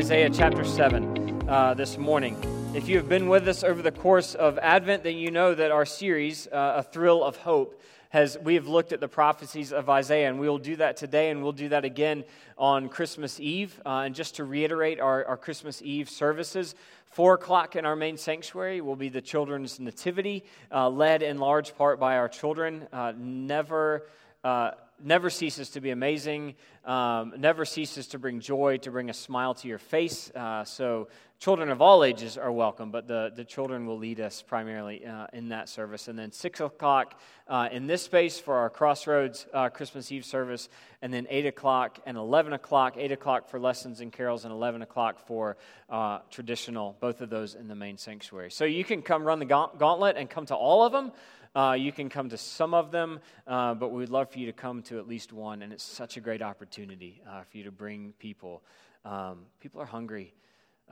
Isaiah chapter 7 uh, this morning. If you have been with us over the course of Advent, then you know that our series, uh, A Thrill of Hope, has we have looked at the prophecies of Isaiah, and we will do that today, and we'll do that again on Christmas Eve. Uh, and just to reiterate our, our Christmas Eve services, four o'clock in our main sanctuary will be the children's nativity, uh, led in large part by our children. Uh, never uh, never ceases to be amazing, um, never ceases to bring joy, to bring a smile to your face. Uh, so, children of all ages are welcome, but the, the children will lead us primarily uh, in that service. And then 6 o'clock uh, in this space for our Crossroads uh, Christmas Eve service, and then 8 o'clock and 11 o'clock, 8 o'clock for lessons and carols, and 11 o'clock for uh, traditional, both of those in the main sanctuary. So, you can come run the gauntlet and come to all of them. Uh, you can come to some of them, uh, but we'd love for you to come to at least one. And it's such a great opportunity uh, for you to bring people. Um, people are hungry,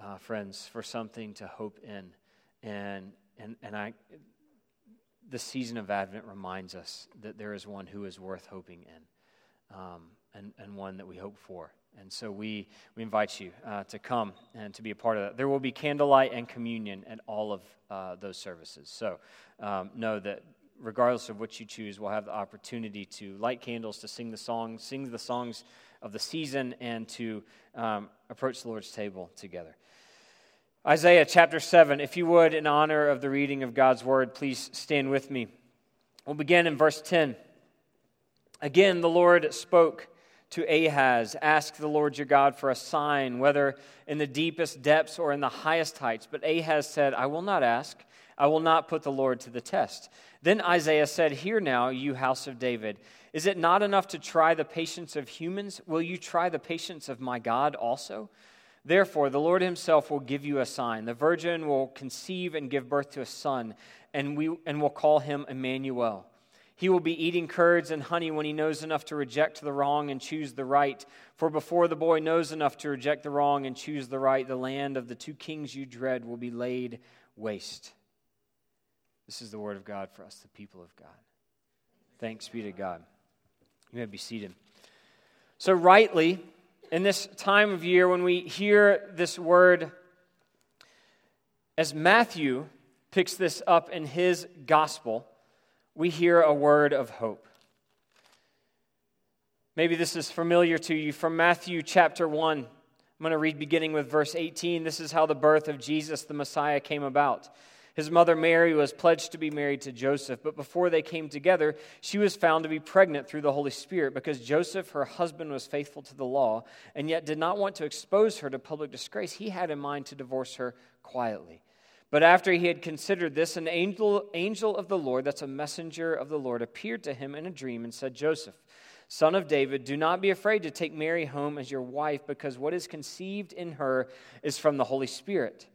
uh, friends, for something to hope in. And, and, and I, the season of Advent reminds us that there is one who is worth hoping in um, and, and one that we hope for. And so we, we invite you uh, to come and to be a part of that. There will be candlelight and communion at all of uh, those services. So um, know that regardless of what you choose, we'll have the opportunity to light candles, to sing the songs, sing the songs of the season, and to um, approach the Lord's table together. Isaiah chapter 7, if you would, in honor of the reading of God's word, please stand with me. We'll begin in verse 10. Again, the Lord spoke to Ahaz, Ask the Lord your God for a sign, whether in the deepest depths or in the highest heights. But Ahaz said, I will not ask. I will not put the Lord to the test. Then Isaiah said, Hear now, you house of David. Is it not enough to try the patience of humans? Will you try the patience of my God also? Therefore, the Lord himself will give you a sign. The virgin will conceive and give birth to a son, and, we, and will call him Emmanuel. He will be eating curds and honey when he knows enough to reject the wrong and choose the right. For before the boy knows enough to reject the wrong and choose the right, the land of the two kings you dread will be laid waste. This is the word of God for us, the people of God. Thanks be to God. You may be seated. So, rightly, in this time of year, when we hear this word, as Matthew picks this up in his gospel, we hear a word of hope. Maybe this is familiar to you from Matthew chapter 1. I'm going to read beginning with verse 18. This is how the birth of Jesus the Messiah came about. His mother Mary was pledged to be married to Joseph, but before they came together, she was found to be pregnant through the Holy Spirit because Joseph, her husband, was faithful to the law and yet did not want to expose her to public disgrace. He had in mind to divorce her quietly. But after he had considered this, an angel, angel of the Lord, that's a messenger of the Lord, appeared to him in a dream and said, Joseph, son of David, do not be afraid to take Mary home as your wife, because what is conceived in her is from the Holy Spirit.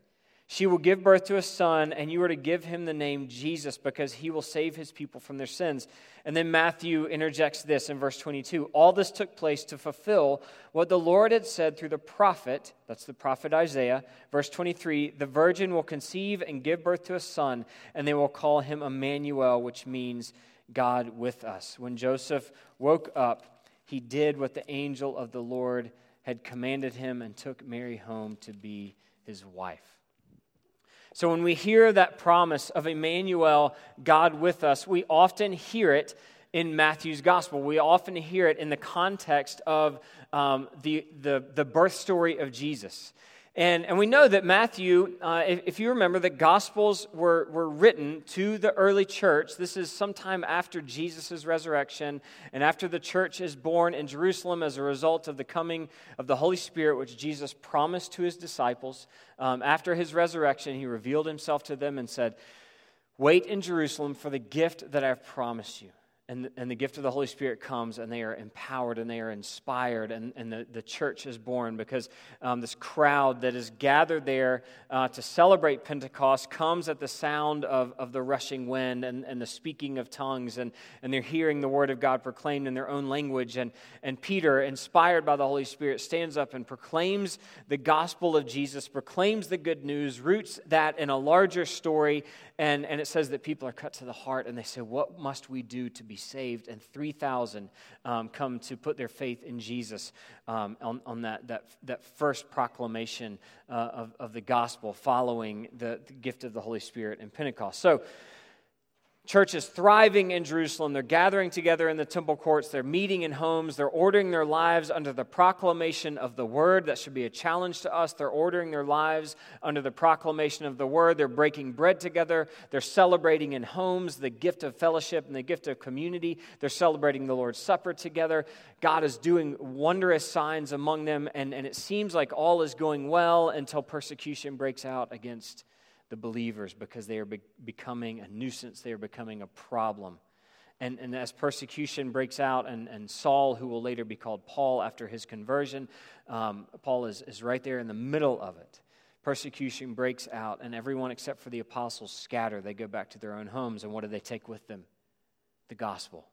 She will give birth to a son, and you are to give him the name Jesus because he will save his people from their sins. And then Matthew interjects this in verse 22 All this took place to fulfill what the Lord had said through the prophet, that's the prophet Isaiah. Verse 23 The virgin will conceive and give birth to a son, and they will call him Emmanuel, which means God with us. When Joseph woke up, he did what the angel of the Lord had commanded him and took Mary home to be his wife. So when we hear that promise of Emmanuel, God with us, we often hear it in Matthew's gospel. We often hear it in the context of um, the, the, the birth story of Jesus. And, and we know that Matthew, uh, if, if, you remember, the Gospels were, were written to the early church. This is sometime after Jesus' resurrection and after the church is born in Jerusalem as a result of the coming of the Holy Spirit, which Jesus promised to his disciples. Um, after his resurrection, he revealed himself to them and said, Wait in Jerusalem for the gift that I've promised you and, and the gift of the Holy Spirit comes, and they are empowered and they are inspired, and, and the, the church is born because um, this crowd that is gathered there uh, to celebrate Pentecost comes at the sound of, of the rushing wind and, and the speaking of tongues, and, and they're hearing the word of God proclaimed in their own language. And, and Peter, inspired by the Holy Spirit, stands up and proclaims the gospel of Jesus, proclaims the good news, roots that in a larger story, and, and it says that people are cut to the heart, and they say, What must we do to be saved, and 3,000 um, come to put their faith in Jesus um, on, on that, that, that first proclamation uh, of, of the gospel following the, the gift of the Holy Spirit in Pentecost. So, Church is thriving in Jerusalem. They're gathering together in the temple courts. They're meeting in homes. They're ordering their lives under the proclamation of the word. That should be a challenge to us. They're ordering their lives under the proclamation of the word. They're breaking bread together. They're celebrating in homes the gift of fellowship and the gift of community. They're celebrating the Lord's Supper together. God is doing wondrous signs among them, and, and it seems like all is going well until persecution breaks out against the believers because they are be- becoming a nuisance, they are becoming a problem. And, and as persecution breaks out, and, and Saul, who will later be called Paul after his conversion, um, Paul is, is right there in the middle of it. Persecution breaks out, and everyone except for the apostles scatter. They go back to their own homes, and what do they take with them? The gospel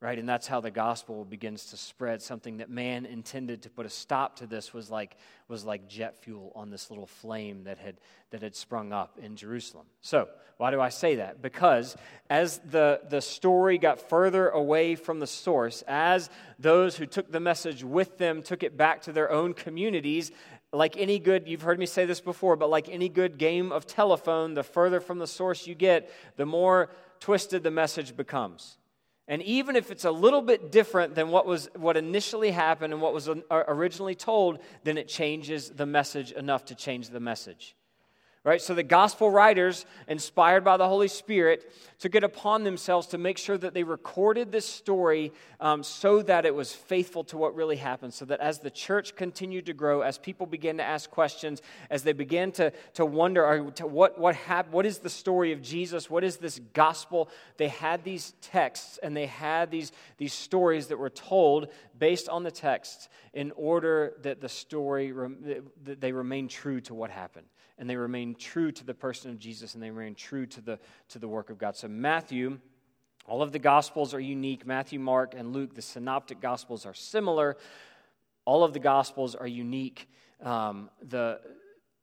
right? And that's how the gospel begins to spread. Something that man intended to put a stop to this was like was like jet fuel on this little flame that had that had sprung up in jerusalem. So why do i say that? Because as the the story got further away from the source as those who took the message with them took it back to their own communities like any good, you've heard me say this before, but like any good game of telephone, the further from the source you get, the more twisted the message becomes. And even if it's a little bit different than what was what initially happened and what was originally told, then it changes the message enough to change the message. Right? So the gospel writers, inspired by the Holy Spirit, took it upon themselves to make sure that they recorded this story um, so that it was faithful to what really happened. So that as the church continued to grow, as people began to ask questions, as they began to, to wonder to what, what, hap- what is the story of Jesus? What is this gospel? They had these texts and they had these, these stories that were told based on the texts in order that the story, that they remain true to what happened and they remain true to the person of Jesus and they remain true to the, to the work of God. So, Matthew, all of the Gospels are unique. Matthew, Mark, and Luke, the synoptic Gospels are similar. All of the Gospels are unique. Um, the,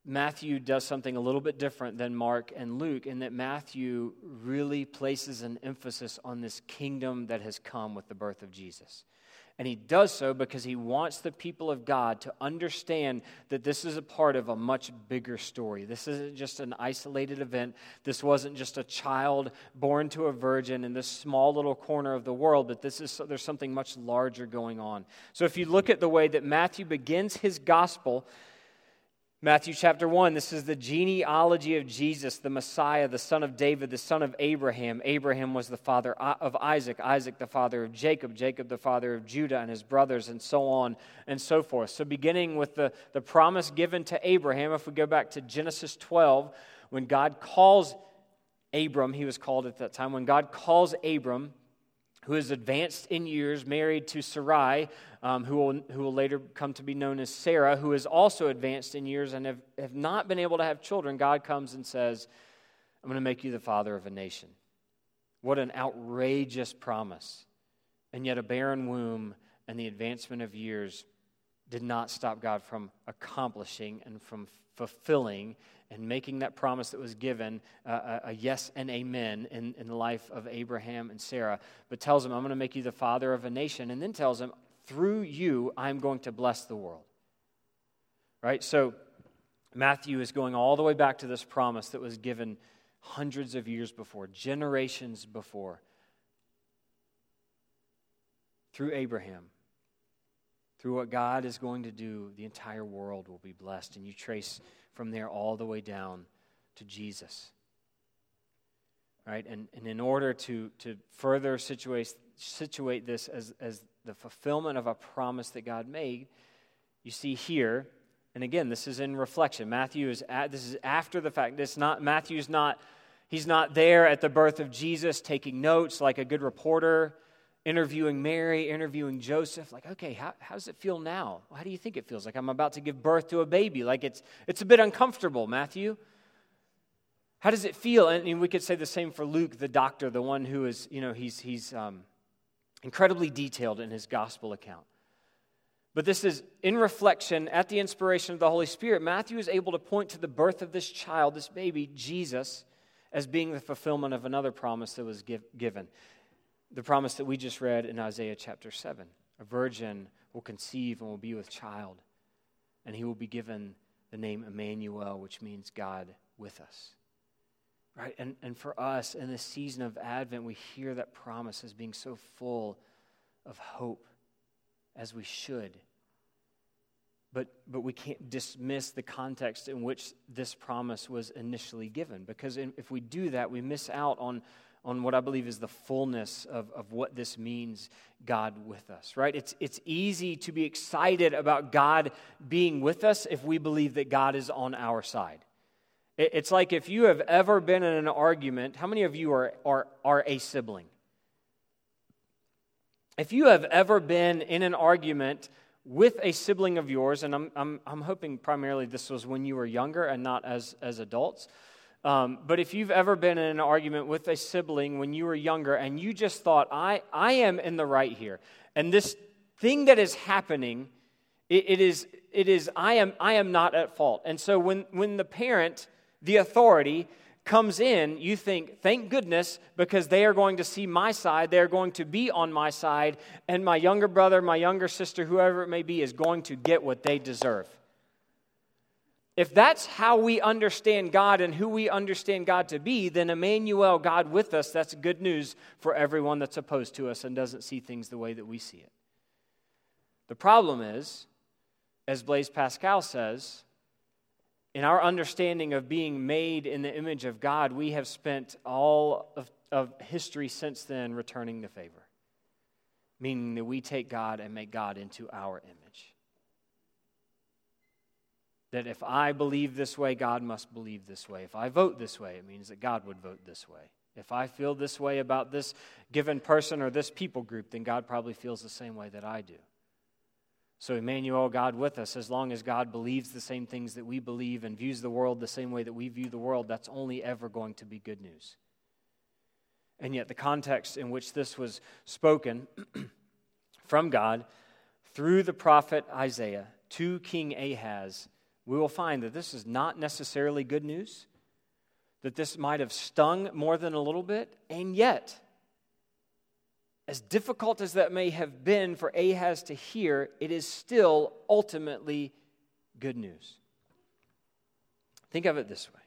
Matthew does something a little bit different than Mark and Luke in that Matthew really places an emphasis on this kingdom that has come with the birth of Jesus. And he does so because he wants the people of God to understand that this is a part of a much bigger story. This isn't just an isolated event. This wasn't just a child born to a virgin in this small little corner of the world, but this is there's something much larger going on. So if you look at the way that Matthew begins his gospel, Matthew chapter 1, this is the genealogy of Jesus, the Messiah, the son of David, the son of Abraham. Abraham was the father of Isaac, Isaac the father of Jacob, Jacob the father of Judah and his brothers, and so on and so forth. So, beginning with the, the promise given to Abraham, if we go back to Genesis 12, when God calls Abram, he was called at that time, when God calls Abram, who is advanced in years, married to Sarai, um, who, will, who will later come to be known as Sarah, who is also advanced in years and have, have not been able to have children, God comes and says, I'm going to make you the father of a nation. What an outrageous promise. And yet, a barren womb and the advancement of years did not stop God from accomplishing and from fulfilling and making that promise that was given uh, a, yes and amen in, in the life of Abraham and Sarah, but tells him, I'm going to make you the father of a nation, and then tells him, through you, I'm going to bless the world. Right? So Matthew is going all the way back to this promise that was given hundreds of years before, generations before, through Abraham. Through what God is going to do, the entire world will be blessed. And you trace from there all the way down to Jesus. Right? And, and in order to, to further situate, situate this as, as the fulfillment of a promise that God made, you see here, and again, this is in reflection. Matthew is at, this is after the fact. It's not Matthew's not he's not there at the birth of Jesus taking notes like a good reporter interviewing Mary, interviewing Joseph, like, okay, how, how does it feel now? How do you think it feels? Like I'm about to give birth to a baby. Like it's, it's a bit uncomfortable, Matthew. How does it feel? And, we could say the same for Luke, the doctor, the one who is, you know, he's, he's um, incredibly detailed in his gospel account. But this is in reflection at the inspiration of the Holy Spirit. Matthew is able to point to the birth of this child, this baby, Jesus, as being the fulfillment of another promise that was give, given. The promise that we just read in Isaiah chapter 7. A virgin will conceive and will be with child, and he will be given the name Emmanuel, which means God with us. Right? And, and for us in this season of Advent, we hear that promise as being so full of hope as we should. But, but we can't dismiss the context in which this promise was initially given. Because in, if we do that, we miss out on, on what I believe is the fullness of, of what this means, God with us, right? It's, it's easy to be excited about God being with us if we believe that God is on our side. It, it's like if you have ever been in an argument, how many of you are, are, are a sibling? If you have ever been in an argument with a sibling of yours, and I'm, I'm, I'm hoping primarily this was when you were younger and not as, as adults. Um, but if you've ever been in an argument with a sibling when you were younger and you just thought, I, I am in the right here, and this thing that is happening, it, it, is, it is I, am, I am not at fault. And so when, when the parent, the authority, comes in, you think, thank goodness, because they are going to see my side. They are going to be on my side, and my younger brother, my younger sister, whoever it may be, is going to get what they deserve. If that's how we understand God and who we understand God to be, then Emmanuel, God with us, that's good news for everyone that's opposed to us and doesn't see things the way that we see it. The problem is, as Blaise Pascal says, in our understanding of being made in the image of God, we have spent all of, of history since then returning the favor, meaning that we take God and make God into our image. That if I believe this way, God must believe this way. If I vote this way, it means that God would vote this way. If I feel this way about this given person or this people group, then God probably feels the same way that I do. So, Emmanuel, God with us, as long as God believes the same things that we believe and views the world the same way that we view the world, that's only ever going to be good news. And yet, the context in which this was spoken from God through the prophet Isaiah to King Ahaz, we will find that this is not necessarily good news, that this might have stung more than a little bit, and yet, as difficult as that may have been for Ahaz to hear, it is still ultimately good news. Think of it this way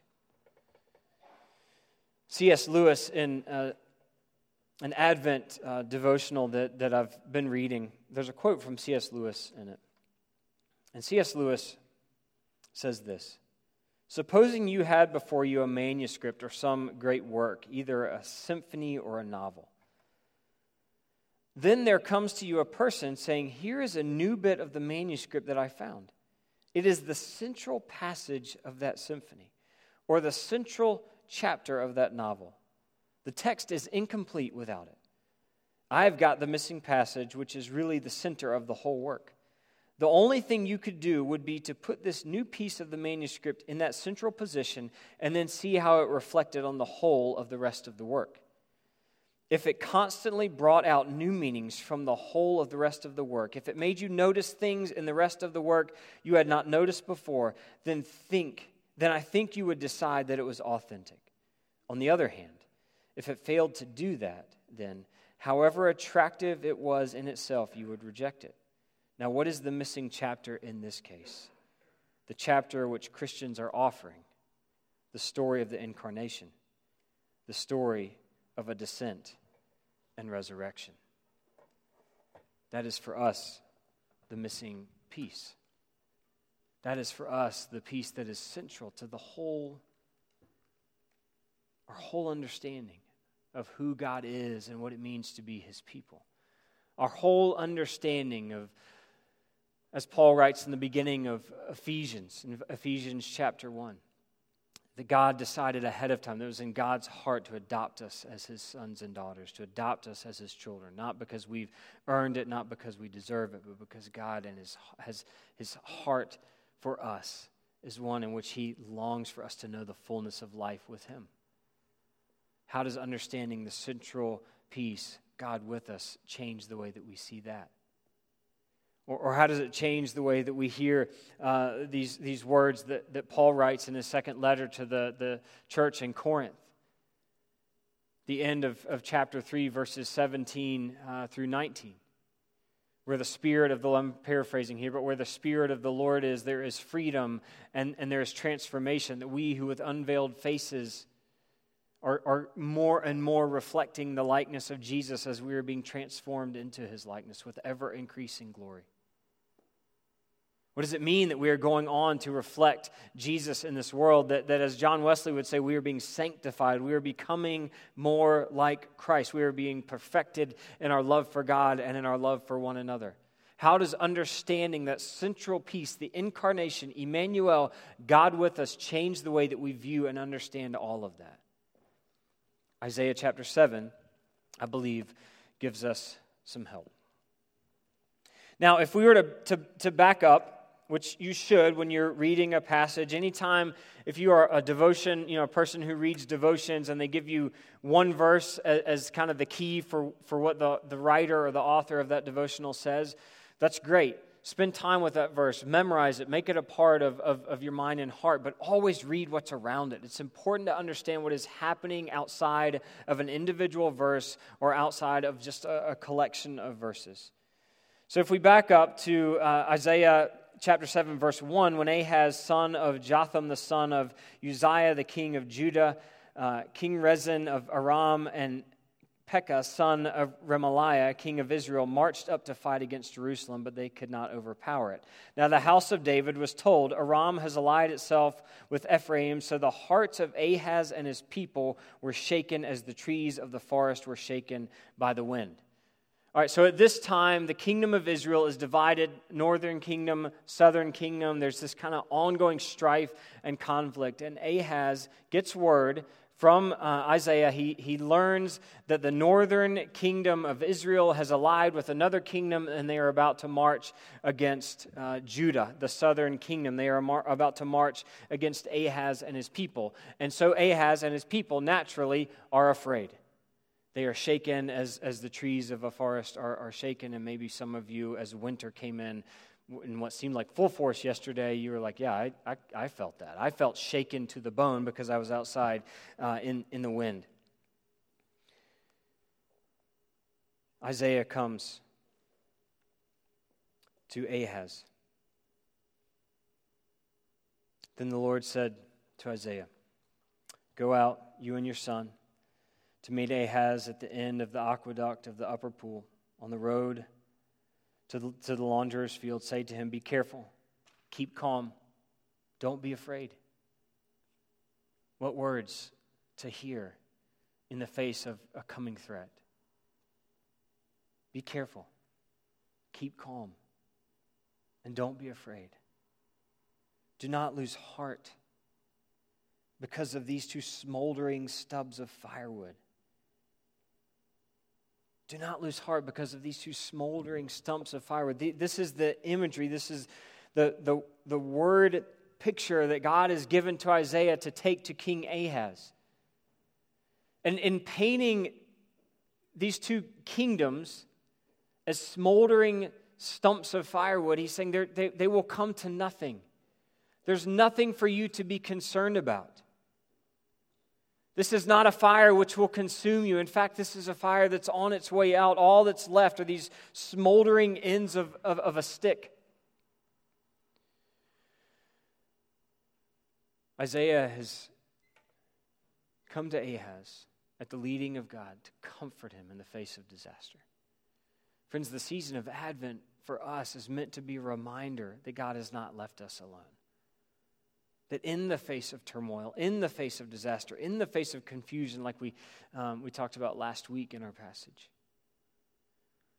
C.S. Lewis, in uh, an Advent uh, devotional that, that I've been reading, there's a quote from C.S. Lewis in it. And C.S. Lewis says this Supposing you had before you a manuscript or some great work, either a symphony or a novel. Then there comes to you a person saying, Here is a new bit of the manuscript that I found. It is the central passage of that symphony, or the central chapter of that novel. The text is incomplete without it. I have got the missing passage, which is really the center of the whole work. The only thing you could do would be to put this new piece of the manuscript in that central position and then see how it reflected on the whole of the rest of the work if it constantly brought out new meanings from the whole of the rest of the work, if it made you notice things in the rest of the work you had not noticed before, then think, then I think you would decide that it was authentic. On the other hand, if it failed to do that, then however attractive it was in itself, you would reject it. Now, what is the missing chapter in this case? The chapter which Christians are offering the story of the incarnation, the story of a descent and resurrection. That is for us the missing piece. That is for us the piece that is central to the whole, our whole understanding of who God is and what it means to be his people. Our whole understanding of, as Paul writes in the beginning of Ephesians, in Ephesians chapter 1, that God decided ahead of time, that was in God's heart to adopt us as his sons and daughters, to adopt us as his children, not because we've earned it, not because we deserve it, but because God and his, has his heart for us is one in which he longs for us to know the fullness of life with him. How does understanding the central piece, God with us, change the way that we see that? Or, or how does it change the way that we hear uh, these, these words that, that Paul writes in his second letter to the, the church in Corinth? the end of, of chapter 3, verses 17 uh, through 19 where the Spirit of the, I'm paraphrasing here, but where the Spirit of the Lord is, there is freedom and, and there is transformation. That we who with unveiled faces are, are more and more reflecting the likeness of Jesus as we are being transformed into his likeness with ever increasing glory. What does it mean that we are going on to reflect Jesus in this world? That, that, as John Wesley would say, we are being sanctified. We are becoming more like Christ. We are being perfected in our love for God and in our love for one another. How does understanding that central piece, the incarnation, Emmanuel, God with us, change the way that we view and understand all of that? Isaiah chapter 7, I believe, gives us some help. Now, if we were to, to, to back up, which you should when you're reading a passage. Anytime, if you are a devotion, you know, a person who reads devotions and they give you one verse as, as, kind of the key for, for what the, the writer or the author of that devotional says, that's great. Spend time with that verse, memorize it, make it a part of, of, of your mind and heart, but always read what's around it. It's important to understand what is happening outside of an individual verse or outside of just a, a collection of verses. So if we back up to uh, Isaiah chapter 7, verse 1, when Ahaz, son of Jotham, the son of Uzziah, the king of Judah, uh, King Rezin of Aram, and Pekah, son of Remaliah, king of Israel, marched up to fight against Jerusalem, but they could not overpower it. Now the house of David was told, Aram has allied itself with Ephraim, so the hearts of Ahaz and his people were shaken as the trees of the forest were shaken by the wind. All right, so at this time, the kingdom of Israel is divided northern kingdom, southern kingdom. There's this kind of ongoing strife and conflict. And Ahaz gets word from uh, Isaiah. He, he learns that the northern kingdom of Israel has allied with another kingdom, and they are about to march against uh, Judah, the southern kingdom. They are mar- about to march against Ahaz and his people. And so Ahaz and his people naturally are afraid. They are shaken as, as the trees of a forest are, are shaken, and maybe some of you, as winter came in, in what seemed like full force yesterday, you were like, Yeah, I, I, I felt that. I felt shaken to the bone because I was outside uh, in, in the wind. Isaiah comes to Ahaz. Then the Lord said to Isaiah, Go out, you and your son meet Ahaz at the end of the aqueduct of the upper pool on the road to the, to the launderer's field. Say to him, Be careful, keep calm, don't be afraid. What words to hear in the face of a coming threat? Be careful, keep calm, and don't be afraid. Do not lose heart because of these two smoldering stubs of firewood do not lose heart because of these two smoldering stumps of firewood. This is the imagery, this is the, the, the word picture that God has given to Isaiah to take to King Ahaz. And in painting these two kingdoms as smoldering stumps of firewood, he's saying they, they will come to nothing. There's nothing for you to be concerned about. This is not a fire which will consume you. In fact, this is a fire that's on its way out. All that's left are these smoldering ends of, of, of a stick. Isaiah has come to Ahaz at the leading of God to comfort him in the face of disaster. Friends, the season of Advent for us is meant to be a reminder that God has not left us alone. That in the face of turmoil, in the face of disaster, in the face of confusion, like we, um, we talked about last week in our passage,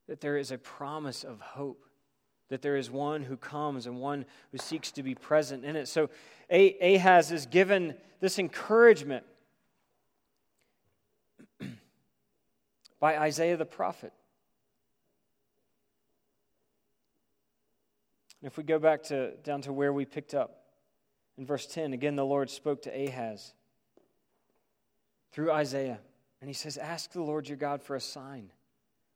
that there is a promise of hope, that there is one who comes and one who seeks to be present in it. So Ahaz is given this encouragement by Isaiah the prophet. if we go back to down to where we picked up, in verse 10, again, the Lord spoke to Ahaz through Isaiah. And he says, Ask the Lord your God for a sign,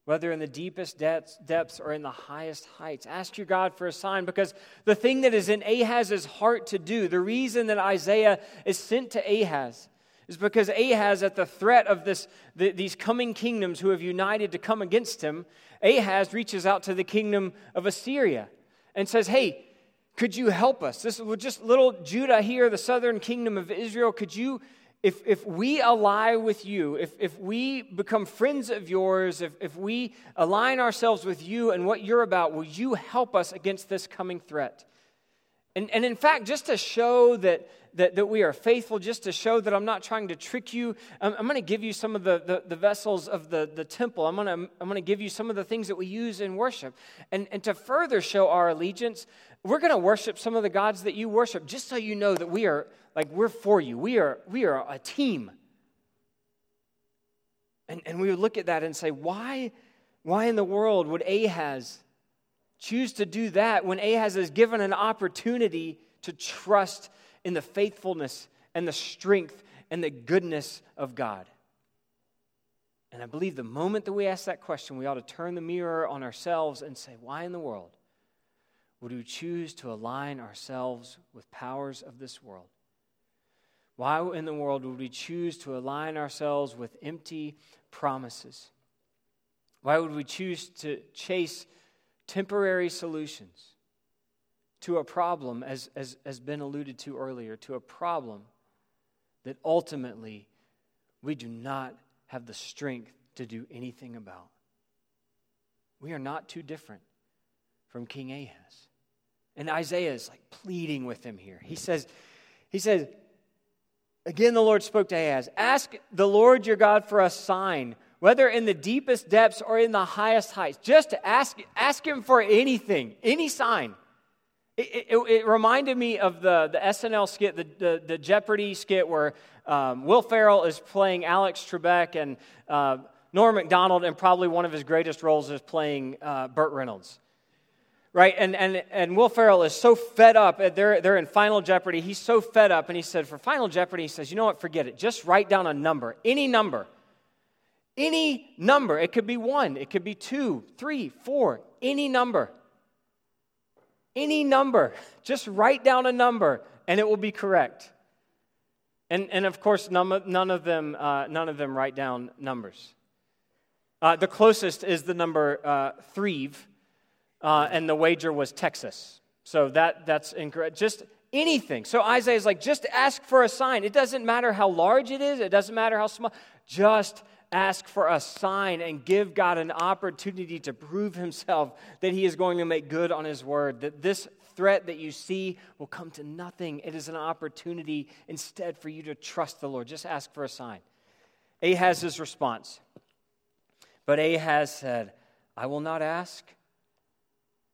whether in the deepest depths, or in the highest heights. Ask your God for a sign because the thing that is in Ahaz's heart to do, the reason that Isaiah is sent to Ahaz, is because Ahaz, at the threat of this, the, these coming kingdoms who have united to come against him, Ahaz reaches out to the kingdom of Assyria and says, Hey, could you help us? This is just little Judah here, the southern kingdom of Israel. Could you, if, if we ally with you, if, if we become friends of yours, if, if we align ourselves with you and what you're about, will you help us against this coming threat? And, and in fact, just to show that, that, that we are faithful, just to show that I'm not trying to trick you, I'm, I'm going to give you some of the, the, the, vessels of the, the temple. I'm going to I'm going to give you some of the things that we use in worship. And, and to further show our allegiance, we're going to worship some of the gods that you worship, just so you know that we are, like, we're for you. We are, we are a team. And, and we would look at that and say, why, why in the world would Ahaz choose to do that when Ahaz is given an opportunity to trust in the faithfulness and the strength and the goodness of God? And I believe the moment that we ask that question, we ought to turn the mirror on ourselves and say, Why in the world would we choose to align ourselves with powers of this world? Why in the world would we choose to align ourselves with empty promises? Why would we choose to chase temporary solutions to a problem, as, as has been alluded to earlier, to a problem that ultimately we do not have the strength to do anything about. We are not too different from King Ahaz. And Isaiah is like pleading with him here. He says, he says, again the Lord spoke to Ahaz, ask the Lord your God for a sign whether in the deepest depths or in the highest heights. Just ask, ask him for anything, any sign. It, it, it reminded me of the, the SNL skit, the, the, the Jeopardy skit, where um, Will Ferrell is playing Alex Trebek, and uh, Norm Macdonald, and probably one of his greatest roles is playing uh, Burt Reynolds. Right? And, and, and Will Ferrell is so fed up. They're, they're in Final Jeopardy. He's so fed up, and he said, For Final Jeopardy, he says, You know what? Forget it. Just write down a number, any number. Any number. It could be one, it could be two, three, four, any number. Any number. Just write down a number and it will be correct. And, and of course, none, none, of them, uh, none of them write down numbers. Uh, the closest is the number uh, three, uh, and the wager was Texas. So that, that's incorrect. Just anything. So Isaiah is like, just ask for a sign. It doesn't matter how large it is, it doesn't matter how small. Just ask for a sign and give God an opportunity to prove himself that he is going to make good on his word, that this threat that you see will come to nothing. It is an opportunity instead for you to trust the Lord. Just ask for a sign. Ahaz's response. But Ahaz said, I will not ask,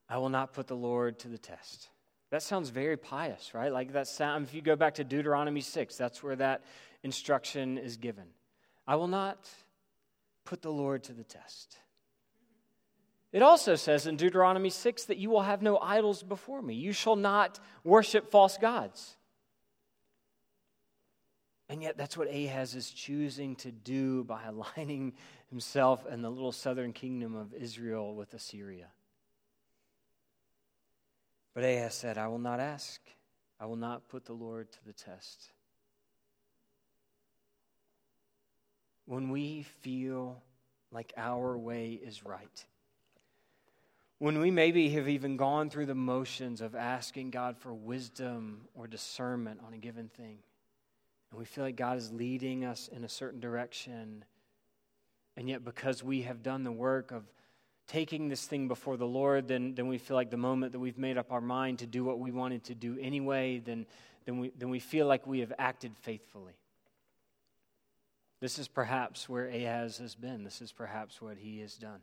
I will not put the Lord to the test. That sounds very pious, right? Like that sound, if you go back to Deuteronomy 6, that's where that instruction is given. I will not put the Lord to the test. It also says in Deuteronomy 6 that you will have no idols before me. You shall not worship false gods. And yet, that's what Ahaz is choosing to do by aligning himself and the little southern kingdom of Israel with Assyria. But Ahaz said, I will not ask, I will not put the Lord to the test. When we feel like our way is right. When we maybe have even gone through the motions of asking God for wisdom or discernment on a given thing, and we feel like God is leading us in a certain direction, and yet because we have done the work of taking this thing before the Lord, then, then we feel like the moment that we've made up our mind to do what we wanted to do anyway, then, then, we, then we feel like we have acted faithfully. This is perhaps where Ahaz has been. This is perhaps what he has done.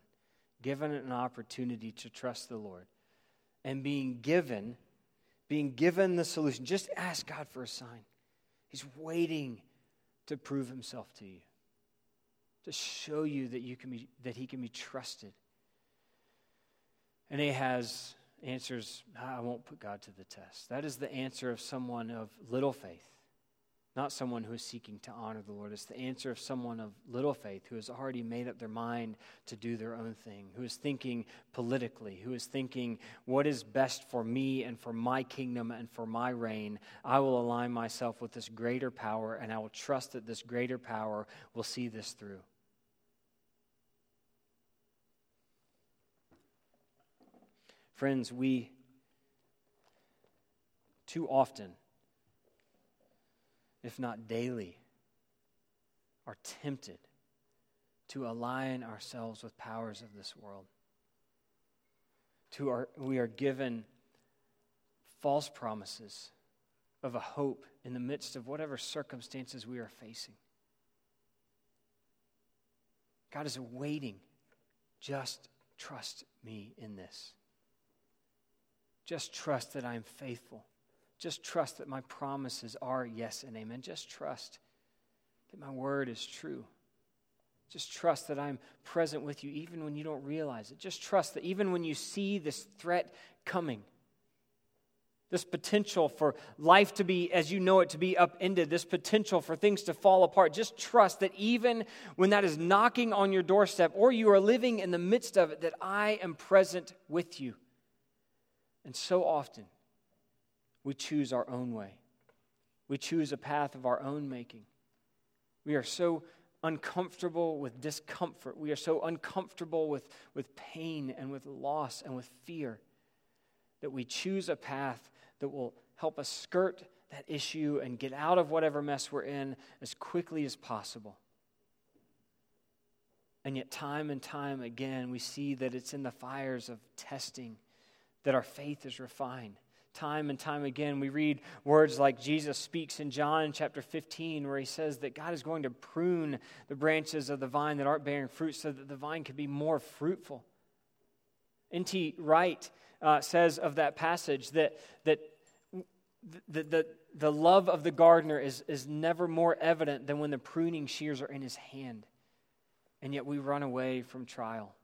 Given an opportunity to trust the Lord and being given, being given the solution. Just ask God for a sign. He's waiting to prove himself to you, to show you that, you can be, that he can be trusted. And Ahaz answers, I won't put God to the test. That is the answer of someone of little faith not someone who is seeking to honor the Lord. It's the answer of someone of little faith who has already made up their mind to do their own thing, who is thinking politically, who is thinking, what is best for me and for my kingdom and for my reign? I will align myself with this greater power, and I will trust that this greater power will see this through. Friends, we too often if not daily, are tempted to align ourselves with powers of this world. To our, we are given false promises of a hope in the midst of whatever circumstances we are facing. God is waiting. Just trust me in this. Just trust that I am faithful. Just trust that my promises are yes and amen. Just trust that my word is true. Just trust that I'm present with you even when you don't realize it. Just trust that even when you see this threat coming, this potential for life to be, as you know it, to be upended, this potential for things to fall apart, just trust that even when that is knocking on your doorstep or you are living in the midst of it, that I am present with you. And so often, we choose our own way. We choose a path of our own making. We are so uncomfortable with discomfort. We are so uncomfortable with, with pain and with loss and with fear that we choose a path that will help us skirt that issue and get out of whatever mess we're in as quickly as possible. And yet, time and time again, we see that it's in the fires of testing that our faith is refined time and time again. We read words like Jesus speaks in John chapter 15, where he says that God is going to prune the branches of the vine that aren't bearing fruit so that the vine can be more fruitful. N.T. Wright uh, says of that passage that, that the, the, the love of the gardener is, is never more evident than when the pruning shears are in his hand. And yet we run away from trial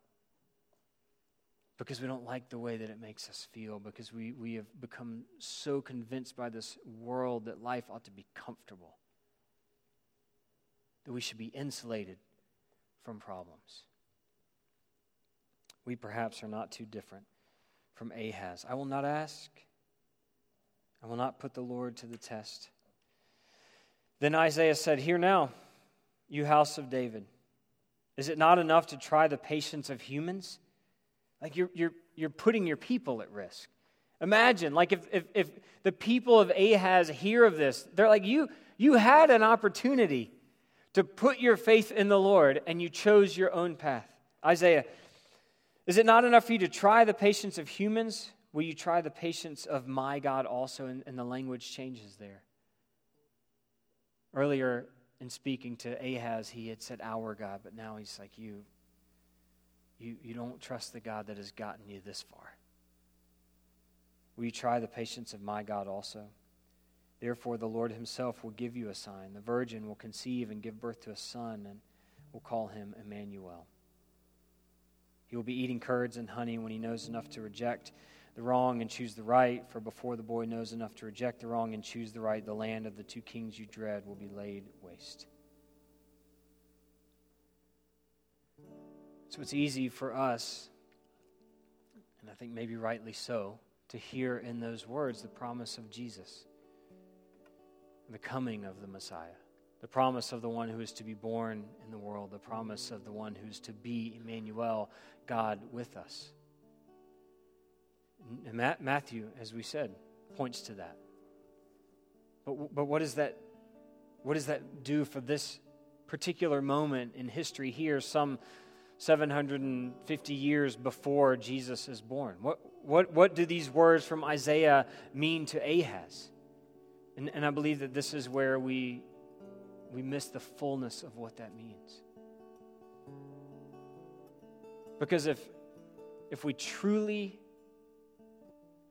because we don't like the way that it makes us feel, because we, we have become so convinced by this world that life ought to be comfortable, that we should be insulated from problems. We perhaps are not too different from Ahaz. I will not ask, I will not put the Lord to the test. Then Isaiah said, Hear now, you house of David. Is it not enough to try the patience of humans? Like you're, you're, you're putting your people at risk. Imagine, like, if, if, if the people of Ahaz hear of this, they're like, you, you had an opportunity to put your faith in the Lord and you chose your own path. Isaiah, is it not enough for you to try the patience of humans? Will you try the patience of my God also? And, and the language changes there. Earlier in speaking to Ahaz, he had said our God, but now he's like, you, you, you don't trust the God that has gotten you this far. Will you try the patience of my God also? Therefore, the Lord himself will give you a sign. The virgin will conceive and give birth to a son, and will call him Emmanuel. He will be eating curds and honey when he knows enough to reject the wrong and choose the right. For before the boy knows enough to reject the wrong and choose the right, the land of the two kings you dread will be laid waste. So it's easy for us, and I think maybe rightly so, to hear in those words the promise of Jesus, the coming of the Messiah, the promise of the one who is to be born in the world, the promise of the one who is to be Emmanuel, God with us. And Matthew, as we said, points to that. But, but what, does that, what does that do for this particular moment in history here, some 750 years before Jesus is born. What, what, what do these words from Isaiah mean to Ahaz? And, and I believe that this is where we, we miss the fullness of what that means. Because if, if we truly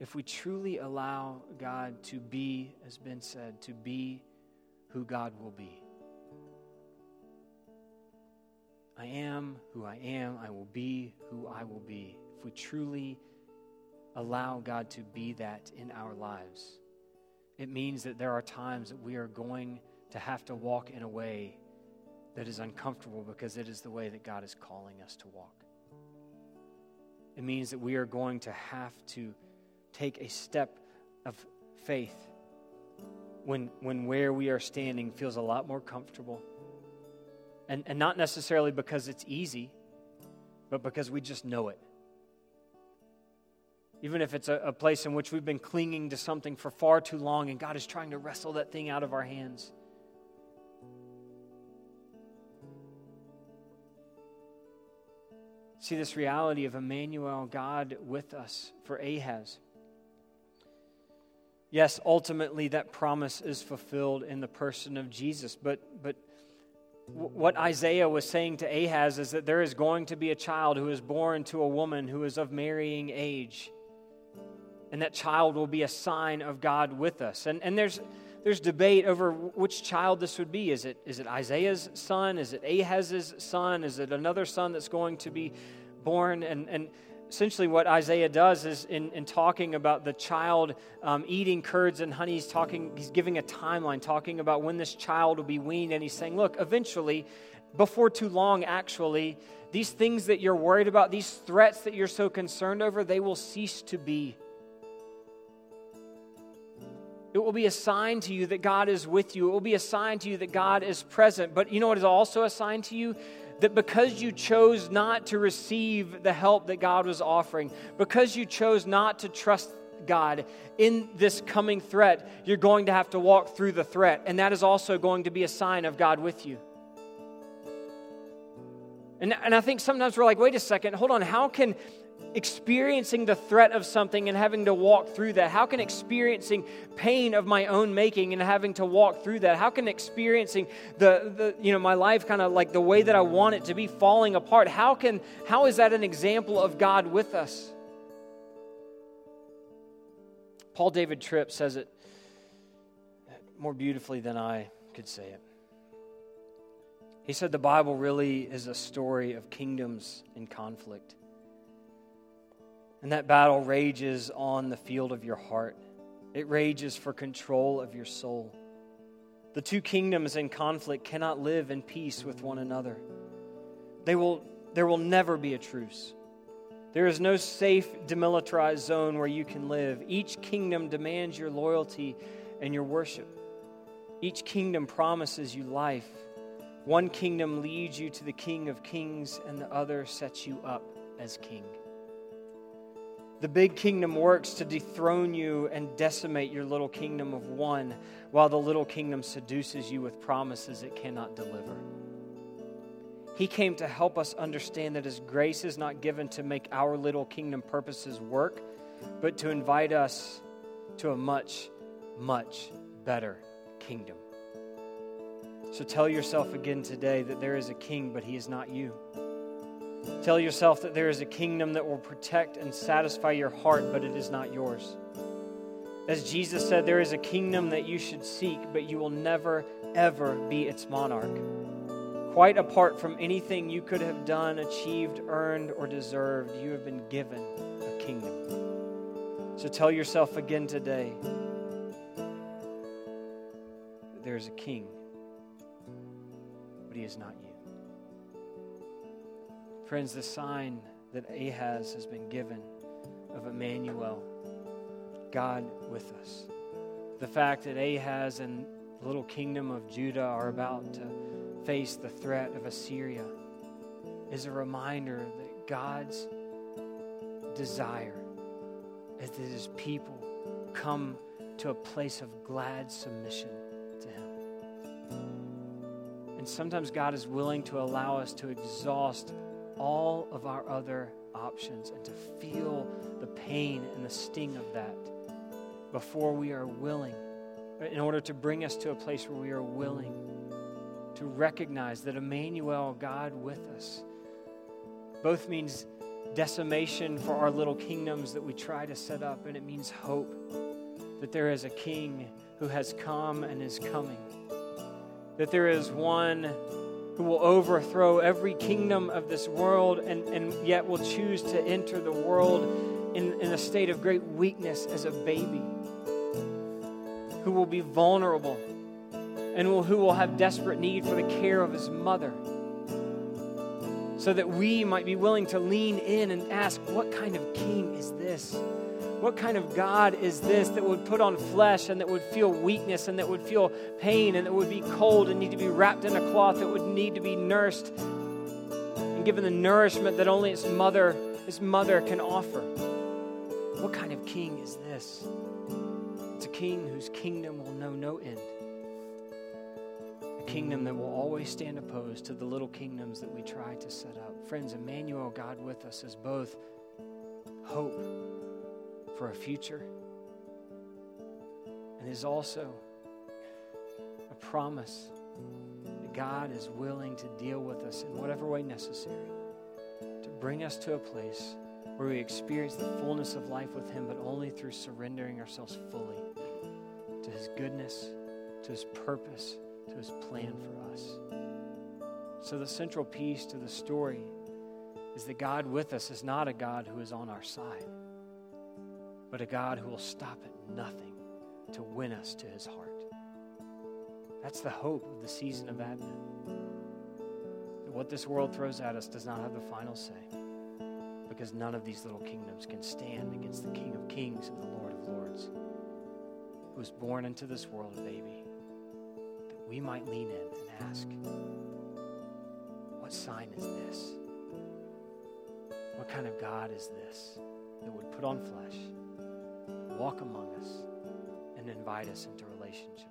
if we truly allow God to be, as Ben said, to be who God will be, I am who I am. I will be who I will be. If we truly allow God to be that in our lives, it means that there are times that we are going to have to walk in a way that is uncomfortable because it is the way that God is calling us to walk. It means that we are going to have to take a step of faith when, when where we are standing feels a lot more comfortable. And, and not necessarily because it's easy, but because we just know it. Even if it's a, a place in which we've been clinging to something for far too long and God is trying to wrestle that thing out of our hands. See this reality of Emmanuel, God with us for Ahaz. Yes, ultimately that promise is fulfilled in the person of Jesus, but, but what Isaiah was saying to Ahaz is that there is going to be a child who is born to a woman who is of marrying age. And that child will be a sign of God with us. And, and there's, there's debate over which child this would be. Is it, is it Isaiah's son? Is it Ahaz's son? Is it another son that's going to be born? And, and essentially, what Isaiah does is in, in talking about the child um, eating curds and honey, he's, talking, he's giving a timeline, talking about when this child will be weaned. And he's saying, look, eventually, before too long, actually, these things that you're worried about, these threats that you're so concerned over, they will cease to be. It will be a sign to you that God is with you. It will be a sign to you that God is present. But you know what is also a sign to you? That because you chose not to receive the help that God was offering, because you chose not to trust God in this coming threat, you're going to have to walk through the threat. And that is also going to be a sign of God with you. And, and I think sometimes we're like, wait a second, hold on, how can experiencing the threat of something and having to walk through that? How can experiencing pain of my own making and having to walk through that? How can experiencing the, the you know, my life kind of like the way that I want it to be falling apart? How can how is that an example of God with us? Paul David Tripp says it more beautifully than I could say it. He said the Bible really is a story of kingdoms in conflict. And that battle rages on the field of your heart, it rages for control of your soul. The two kingdoms in conflict cannot live in peace with one another. They will, there will never be a truce. There is no safe, demilitarized zone where you can live. Each kingdom demands your loyalty and your worship. Each kingdom promises you life. One kingdom leads you to the King of Kings, and the other sets you up as king. The big kingdom works to dethrone you and decimate your little kingdom of one, while the little kingdom seduces you with promises it cannot deliver. He came to help us understand that His grace is not given to make our little kingdom purposes work, but to invite us to a much, much better kingdom. So tell yourself again today that there is a king, but he is not you. Tell yourself that there is a kingdom that will protect and satisfy your heart, but it is not yours. As Jesus said, there is a kingdom that you should seek, but you will never, ever be its monarch. Quite apart from anything you could have done, achieved, earned, or deserved, you have been given a kingdom. So tell yourself again today that there is a king, but he is not you. Friends, the sign that Ahaz has been given of Emmanuel, God with us. The fact that Ahaz and the little kingdom of Judah are about to face the threat of Assyria is a reminder that God's desire is that his people come to a place of glad submission to him. And sometimes God is willing to allow us to exhaust all of our other options and to feel the pain and the sting of that before we are willing, in order to bring us to a place where we are willing to recognize that Emmanuel, God with us, both means decimation for our little kingdoms that we try to set up, and it means hope that there is a king who has come and is coming, that there is one who will overthrow every kingdom of this world and, and yet will choose to enter the world in, in a state of great weakness as a baby, who will be vulnerable, and will, who will have desperate need for the care of his mother. So that we might be willing to lean in and ask, What kind of king is this? What kind of God is this that would put on flesh and that would feel weakness and that would feel pain and that would be cold and need to be wrapped in a cloth that would need to be nursed and given the nourishment that only its mother, its mother can offer? What kind of king is this? It's a king whose kingdom will know no end. A kingdom that will always stand opposed to the little kingdoms that we try to set up. Friends, Emmanuel, God with us, is both hope for a future and is also a promise that God is willing to deal with us in whatever way necessary to bring us to a place where we experience the fullness of life with Him, but only through surrendering ourselves fully to His goodness, to His purpose, to His plan for us. So, the central piece to the story is that God with us is not a God who is on our side, but a God who will stop at nothing to win us to His heart. That's the hope of the season of Advent. That what this world throws at us does not have the final say because none of these little kingdoms can stand against the King of Kings and the Lord of Lords, who was born into this world a baby, that we might lean in and ask, What sign is this? What kind of God is this that would put on flesh, walk among us, and invite us into relationship